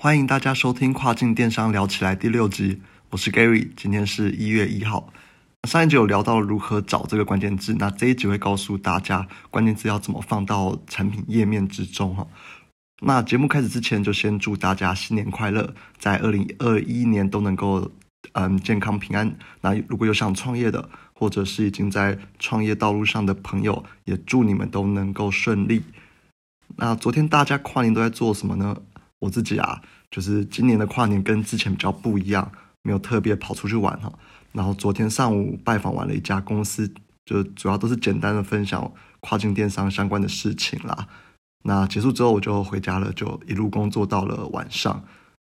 欢迎大家收听《跨境电商聊起来》第六集，我是 Gary，今天是一月一号。上一集有聊到如何找这个关键字，那这一集会告诉大家关键字要怎么放到产品页面之中哈。那节目开始之前，就先祝大家新年快乐，在二零二一年都能够嗯健康平安。那如果有想创业的，或者是已经在创业道路上的朋友，也祝你们都能够顺利。那昨天大家跨年都在做什么呢？我自己啊，就是今年的跨年跟之前比较不一样，没有特别跑出去玩哈。然后昨天上午拜访完了一家公司，就主要都是简单的分享跨境电商相关的事情啦。那结束之后我就回家了，就一路工作到了晚上。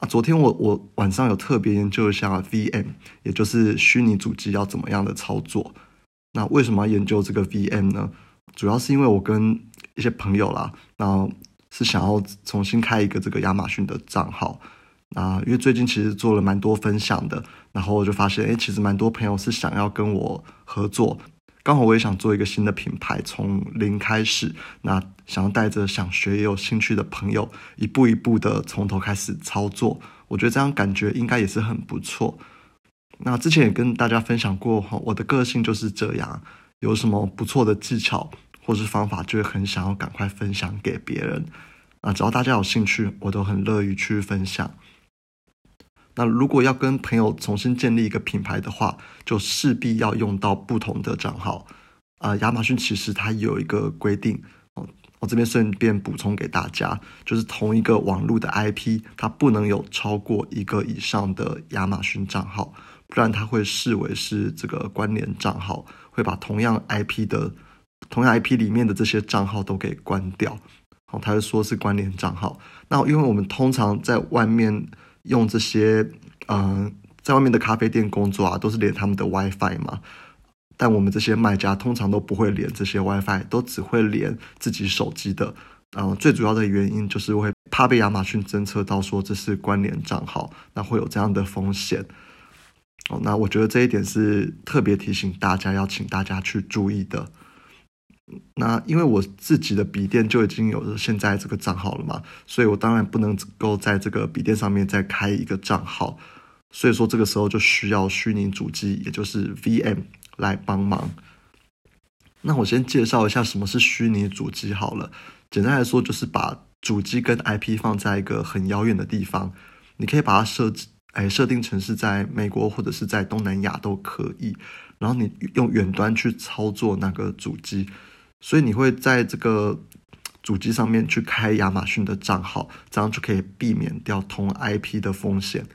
啊，昨天我我晚上有特别研究一下 VM，也就是虚拟主机要怎么样的操作。那为什么要研究这个 VM 呢？主要是因为我跟一些朋友啦，那。是想要重新开一个这个亚马逊的账号，啊，因为最近其实做了蛮多分享的，然后我就发现，哎，其实蛮多朋友是想要跟我合作，刚好我也想做一个新的品牌，从零开始，那想要带着想学也有兴趣的朋友，一步一步的从头开始操作，我觉得这样感觉应该也是很不错。那之前也跟大家分享过哈，我的个性就是这样，有什么不错的技巧。或是方法，就会很想要赶快分享给别人啊！只要大家有兴趣，我都很乐于去分享。那如果要跟朋友重新建立一个品牌的话，就势必要用到不同的账号啊。亚马逊其实它有一个规定哦，我这边顺便补充给大家，就是同一个网络的 IP，它不能有超过一个以上的亚马逊账号，不然它会视为是这个关联账号，会把同样 IP 的。同样 IP 里面的这些账号都给关掉，好，他就说是关联账号。那因为我们通常在外面用这些，嗯，在外面的咖啡店工作啊，都是连他们的 WiFi 嘛。但我们这些卖家通常都不会连这些 WiFi，都只会连自己手机的。嗯，最主要的原因就是会怕被亚马逊侦测到说这是关联账号，那会有这样的风险。哦，那我觉得这一点是特别提醒大家，要请大家去注意的。那因为我自己的笔电就已经有了现在这个账号了嘛，所以我当然不能够在这个笔电上面再开一个账号，所以说这个时候就需要虚拟主机，也就是 VM 来帮忙。那我先介绍一下什么是虚拟主机好了，简单来说就是把主机跟 IP 放在一个很遥远的地方，你可以把它设置，哎，设定成是在美国或者是在东南亚都可以，然后你用远端去操作那个主机。所以你会在这个主机上面去开亚马逊的账号，这样就可以避免掉同 IP 的风险。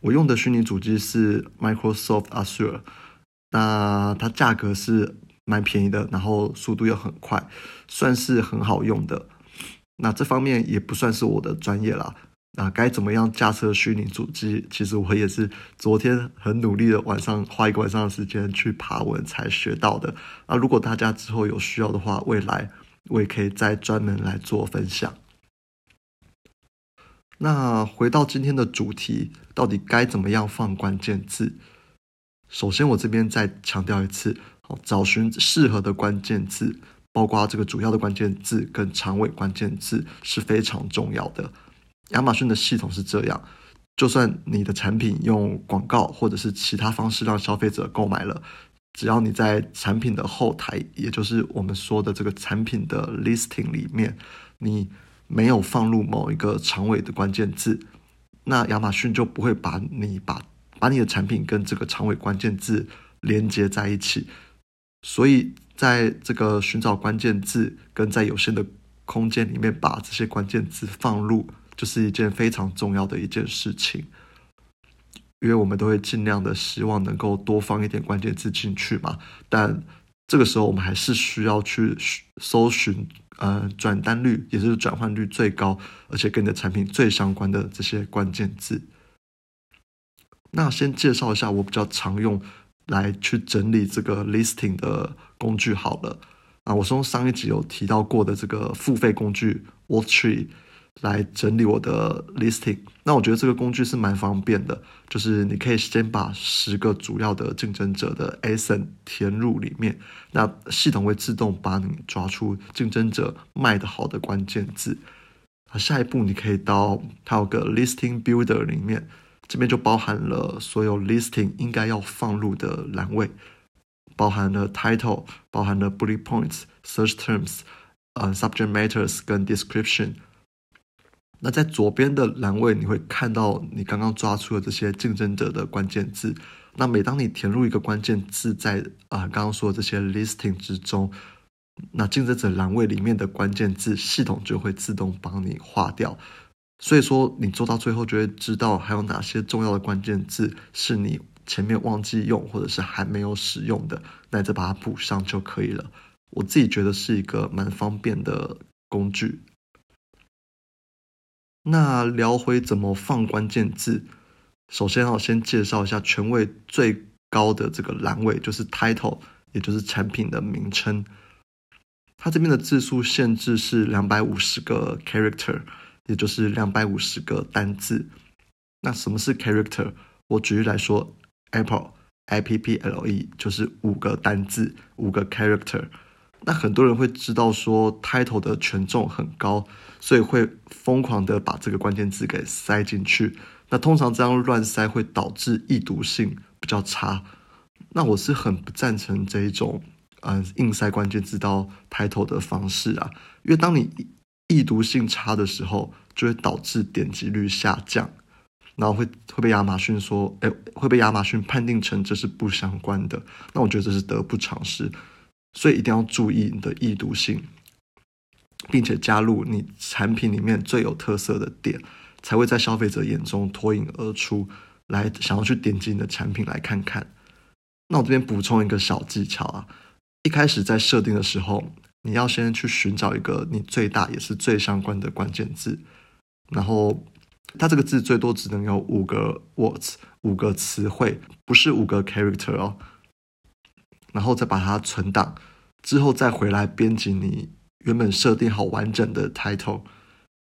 我用的虚拟主机是 Microsoft Azure，那它价格是蛮便宜的，然后速度又很快，算是很好用的。那这方面也不算是我的专业啦。那该怎么样架设虚拟主机？其实我也是昨天很努力的晚上花一个晚上的时间去爬文才学到的。啊，如果大家之后有需要的话，未来我也可以再专门来做分享。那回到今天的主题，到底该怎么样放关键字？首先，我这边再强调一次，好，找寻适合的关键字，包括这个主要的关键字跟长尾关键字是非常重要的。亚马逊的系统是这样：就算你的产品用广告或者是其他方式让消费者购买了，只要你在产品的后台，也就是我们说的这个产品的 listing 里面，你没有放入某一个长尾的关键字，那亚马逊就不会把你把把你的产品跟这个长尾关键字连接在一起。所以，在这个寻找关键字跟在有限的空间里面把这些关键字放入。就是一件非常重要的一件事情，因为我们都会尽量的希望能够多放一点关键字进去嘛。但这个时候我们还是需要去搜寻，呃，转单率也是转换率最高，而且跟你的产品最相关的这些关键字。那先介绍一下我比较常用来去整理这个 listing 的工具好了。啊，我从上一集有提到过的这个付费工具 WordTree。来整理我的 listing，那我觉得这个工具是蛮方便的，就是你可以先把十个主要的竞争者的 ASIN 填入里面，那系统会自动帮你抓出竞争者卖的好的关键字，啊，下一步你可以到它有个 Listing Builder 里面，这边就包含了所有 Listing 应该要放入的栏位，包含了 Title，包含了 Bullet Points、Search Terms、呃 Subject Matters 跟 Description。那在左边的栏位，你会看到你刚刚抓出的这些竞争者的关键字。那每当你填入一个关键字在啊刚刚说的这些 Listing 之中。那竞争者栏位里面的关键字，系统就会自动帮你划掉。所以说，你做到最后就会知道还有哪些重要的关键字是你前面忘记用或者是还没有使用的，那你再把它补上就可以了。我自己觉得是一个蛮方便的工具。那聊回怎么放关键字，首先要先介绍一下权位最高的这个栏位，就是 Title，也就是产品的名称。它这边的字数限制是两百五十个 character，也就是两百五十个单字。那什么是 character？我举例来说，apple a p p l e 就是五个单字，五个 character。那很多人会知道说 title 的权重很高，所以会疯狂的把这个关键字给塞进去。那通常这样乱塞会导致易读性比较差。那我是很不赞成这一种。呃，硬塞关键字到开头的方式啊，因为当你易读性差的时候，就会导致点击率下降，然后会会被亚马逊说，哎，会被亚马逊判定成这是不相关的。那我觉得这是得不偿失，所以一定要注意你的易读性，并且加入你产品里面最有特色的点，才会在消费者眼中脱颖而出，来想要去点击你的产品来看看。那我这边补充一个小技巧啊。一开始在设定的时候，你要先去寻找一个你最大也是最相关的关键字，然后它这个字最多只能有五个 words，五个词汇，不是五个 character 哦。然后再把它存档，之后再回来编辑你原本设定好完整的 title。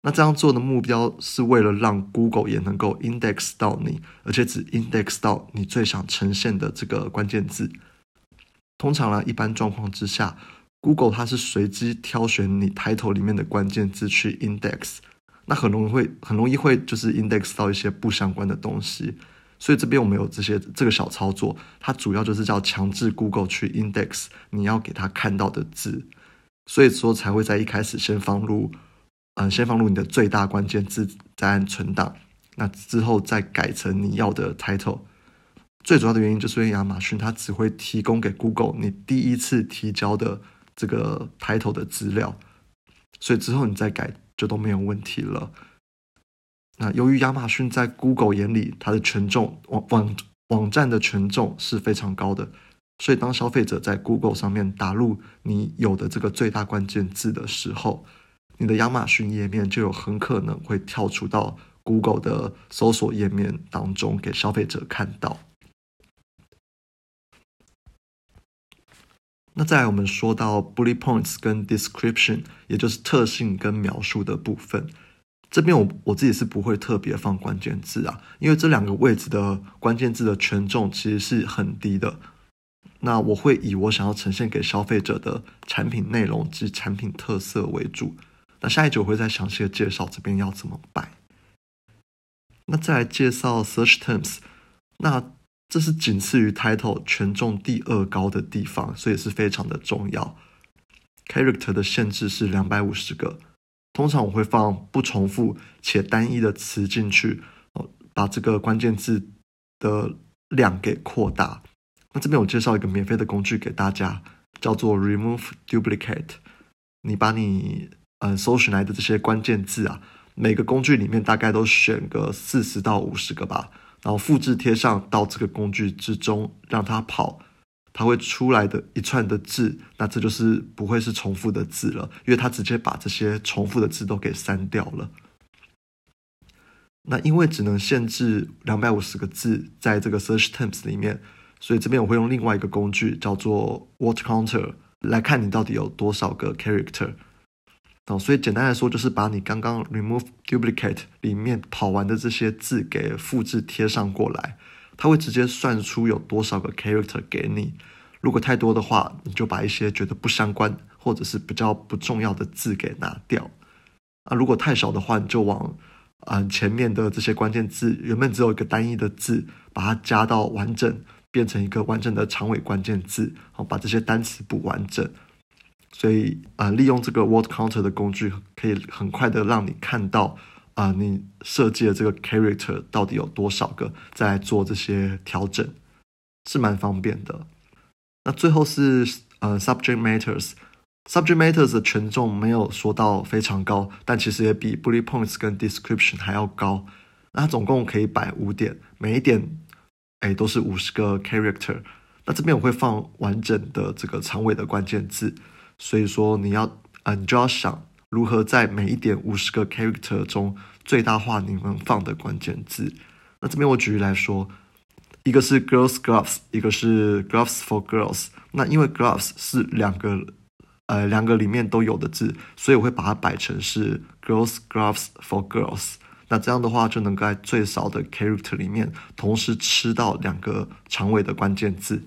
那这样做的目标是为了让 Google 也能够 index 到你，而且只 index 到你最想呈现的这个关键字。通常呢，一般状况之下，Google 它是随机挑选你 title 里面的关键字去 index，那很容易会很容易会就是 index 到一些不相关的东西，所以这边我们有这些这个小操作，它主要就是叫强制 Google 去 index 你要给它看到的字，所以说才会在一开始先放入，嗯，先放入你的最大关键字，再按存档，那之后再改成你要的 title。最主要的原因就是因为亚马逊它只会提供给 Google 你第一次提交的这个 title 的资料，所以之后你再改就都没有问题了。那由于亚马逊在 Google 眼里它的权重网网网站的权重是非常高的，所以当消费者在 Google 上面打入你有的这个最大关键字的时候，你的亚马逊页面就有很可能会跳出到 Google 的搜索页面当中给消费者看到。那再来，我们说到 bullet points 跟 description，也就是特性跟描述的部分。这边我我自己是不会特别放关键字啊，因为这两个位置的关键字的权重其实是很低的。那我会以我想要呈现给消费者的产品内容及产品特色为主。那下一集我会再详细的介绍这边要怎么摆。那再来介绍 search terms，那。这是仅次于 title 权重第二高的地方，所以是非常的重要。character 的限制是两百五十个，通常我会放不重复且单一的词进去，哦，把这个关键字的量给扩大。那这边我介绍一个免费的工具给大家，叫做 remove duplicate。你把你呃搜寻来的这些关键字啊，每个工具里面大概都选个四十到五十个吧。然后复制贴上到这个工具之中，让它跑，它会出来的一串的字，那这就是不会是重复的字了，因为它直接把这些重复的字都给删掉了。那因为只能限制两百五十个字在这个 search terms 里面，所以这边我会用另外一个工具叫做 word counter 来看你到底有多少个 character。哦，所以简单来说，就是把你刚刚 remove duplicate 里面跑完的这些字给复制贴上过来，它会直接算出有多少个 character 给你。如果太多的话，你就把一些觉得不相关或者是比较不重要的字给拿掉。啊，如果太少的话，你就往嗯前面的这些关键字原本只有一个单一的字，把它加到完整，变成一个完整的长尾关键字，好把这些单词补完整。所以啊，利用这个 word counter 的工具，可以很快的让你看到啊，你设计的这个 character 到底有多少个，再做这些调整，是蛮方便的。那最后是呃 subject matters。Subject matters 的权重没有说到非常高，但其实也比 bullet points 跟 description 还要高。那它总共可以摆五点，每一点哎都是五十个 character。那这边我会放完整的这个长尾的关键字，所以说你要呃你就要想如何在每一点五十个 character 中最大化你们放的关键字。那这边我举例来说，一个是 girls gloves，一个是 gloves for girls。那因为 gloves 是两个。呃，两个里面都有的字，所以我会把它摆成是 girls gloves for girls。那这样的话，就能够在最少的 character 里面同时吃到两个长尾的关键字。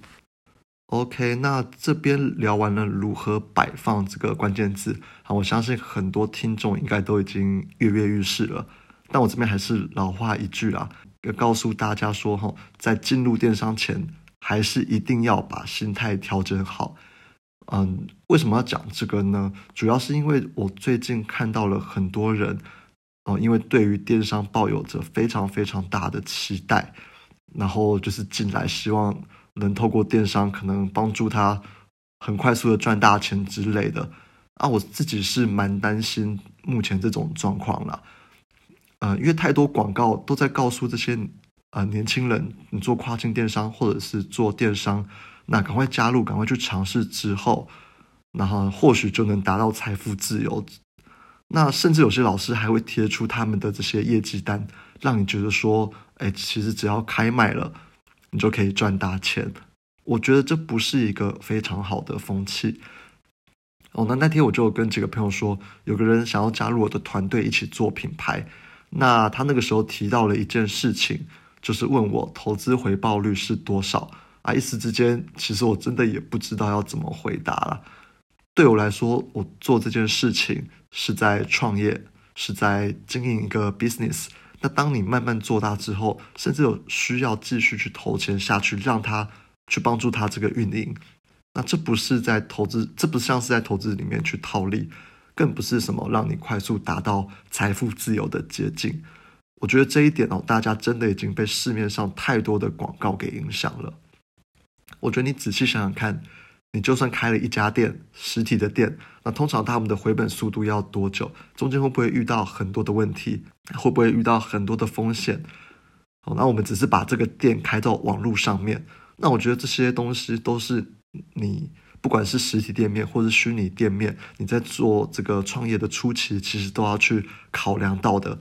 OK，那这边聊完了如何摆放这个关键字，好，我相信很多听众应该都已经跃跃欲试了。但我这边还是老话一句啦，要告诉大家说，哈，在进入电商前，还是一定要把心态调整好。嗯，为什么要讲这个呢？主要是因为我最近看到了很多人，因为对于电商抱有着非常非常大的期待，然后就是进来希望能透过电商可能帮助他很快速的赚大钱之类的。啊，我自己是蛮担心目前这种状况了。呃，因为太多广告都在告诉这些呃年轻人，你做跨境电商或者是做电商。那赶快加入，赶快去尝试之后，然后或许就能达到财富自由。那甚至有些老师还会贴出他们的这些业绩单，让你觉得说，哎，其实只要开卖了，你就可以赚大钱。我觉得这不是一个非常好的风气。哦，那那天我就跟几个朋友说，有个人想要加入我的团队一起做品牌。那他那个时候提到了一件事情，就是问我投资回报率是多少。啊，一时之间，其实我真的也不知道要怎么回答了。对我来说，我做这件事情是在创业，是在经营一个 business。那当你慢慢做大之后，甚至有需要继续去投钱下去，让他去帮助他这个运营。那这不是在投资，这不像是在投资里面去套利，更不是什么让你快速达到财富自由的捷径。我觉得这一点哦，大家真的已经被市面上太多的广告给影响了。我觉得你仔细想想看，你就算开了一家店，实体的店，那通常他们的回本速度要多久？中间会不会遇到很多的问题？会不会遇到很多的风险？好，那我们只是把这个店开到网络上面，那我觉得这些东西都是你不管是实体店面或者虚拟店面，你在做这个创业的初期，其实都要去考量到的。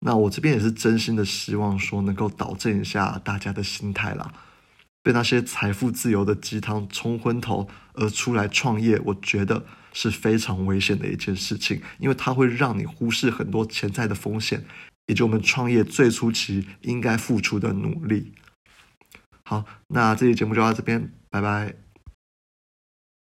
那我这边也是真心的希望说，能够导正一下大家的心态啦。被那些财富自由的鸡汤冲昏头而出来创业，我觉得是非常危险的一件事情，因为它会让你忽视很多潜在的风险，以及我们创业最初期应该付出的努力。好，那这期节目就到这边，拜拜。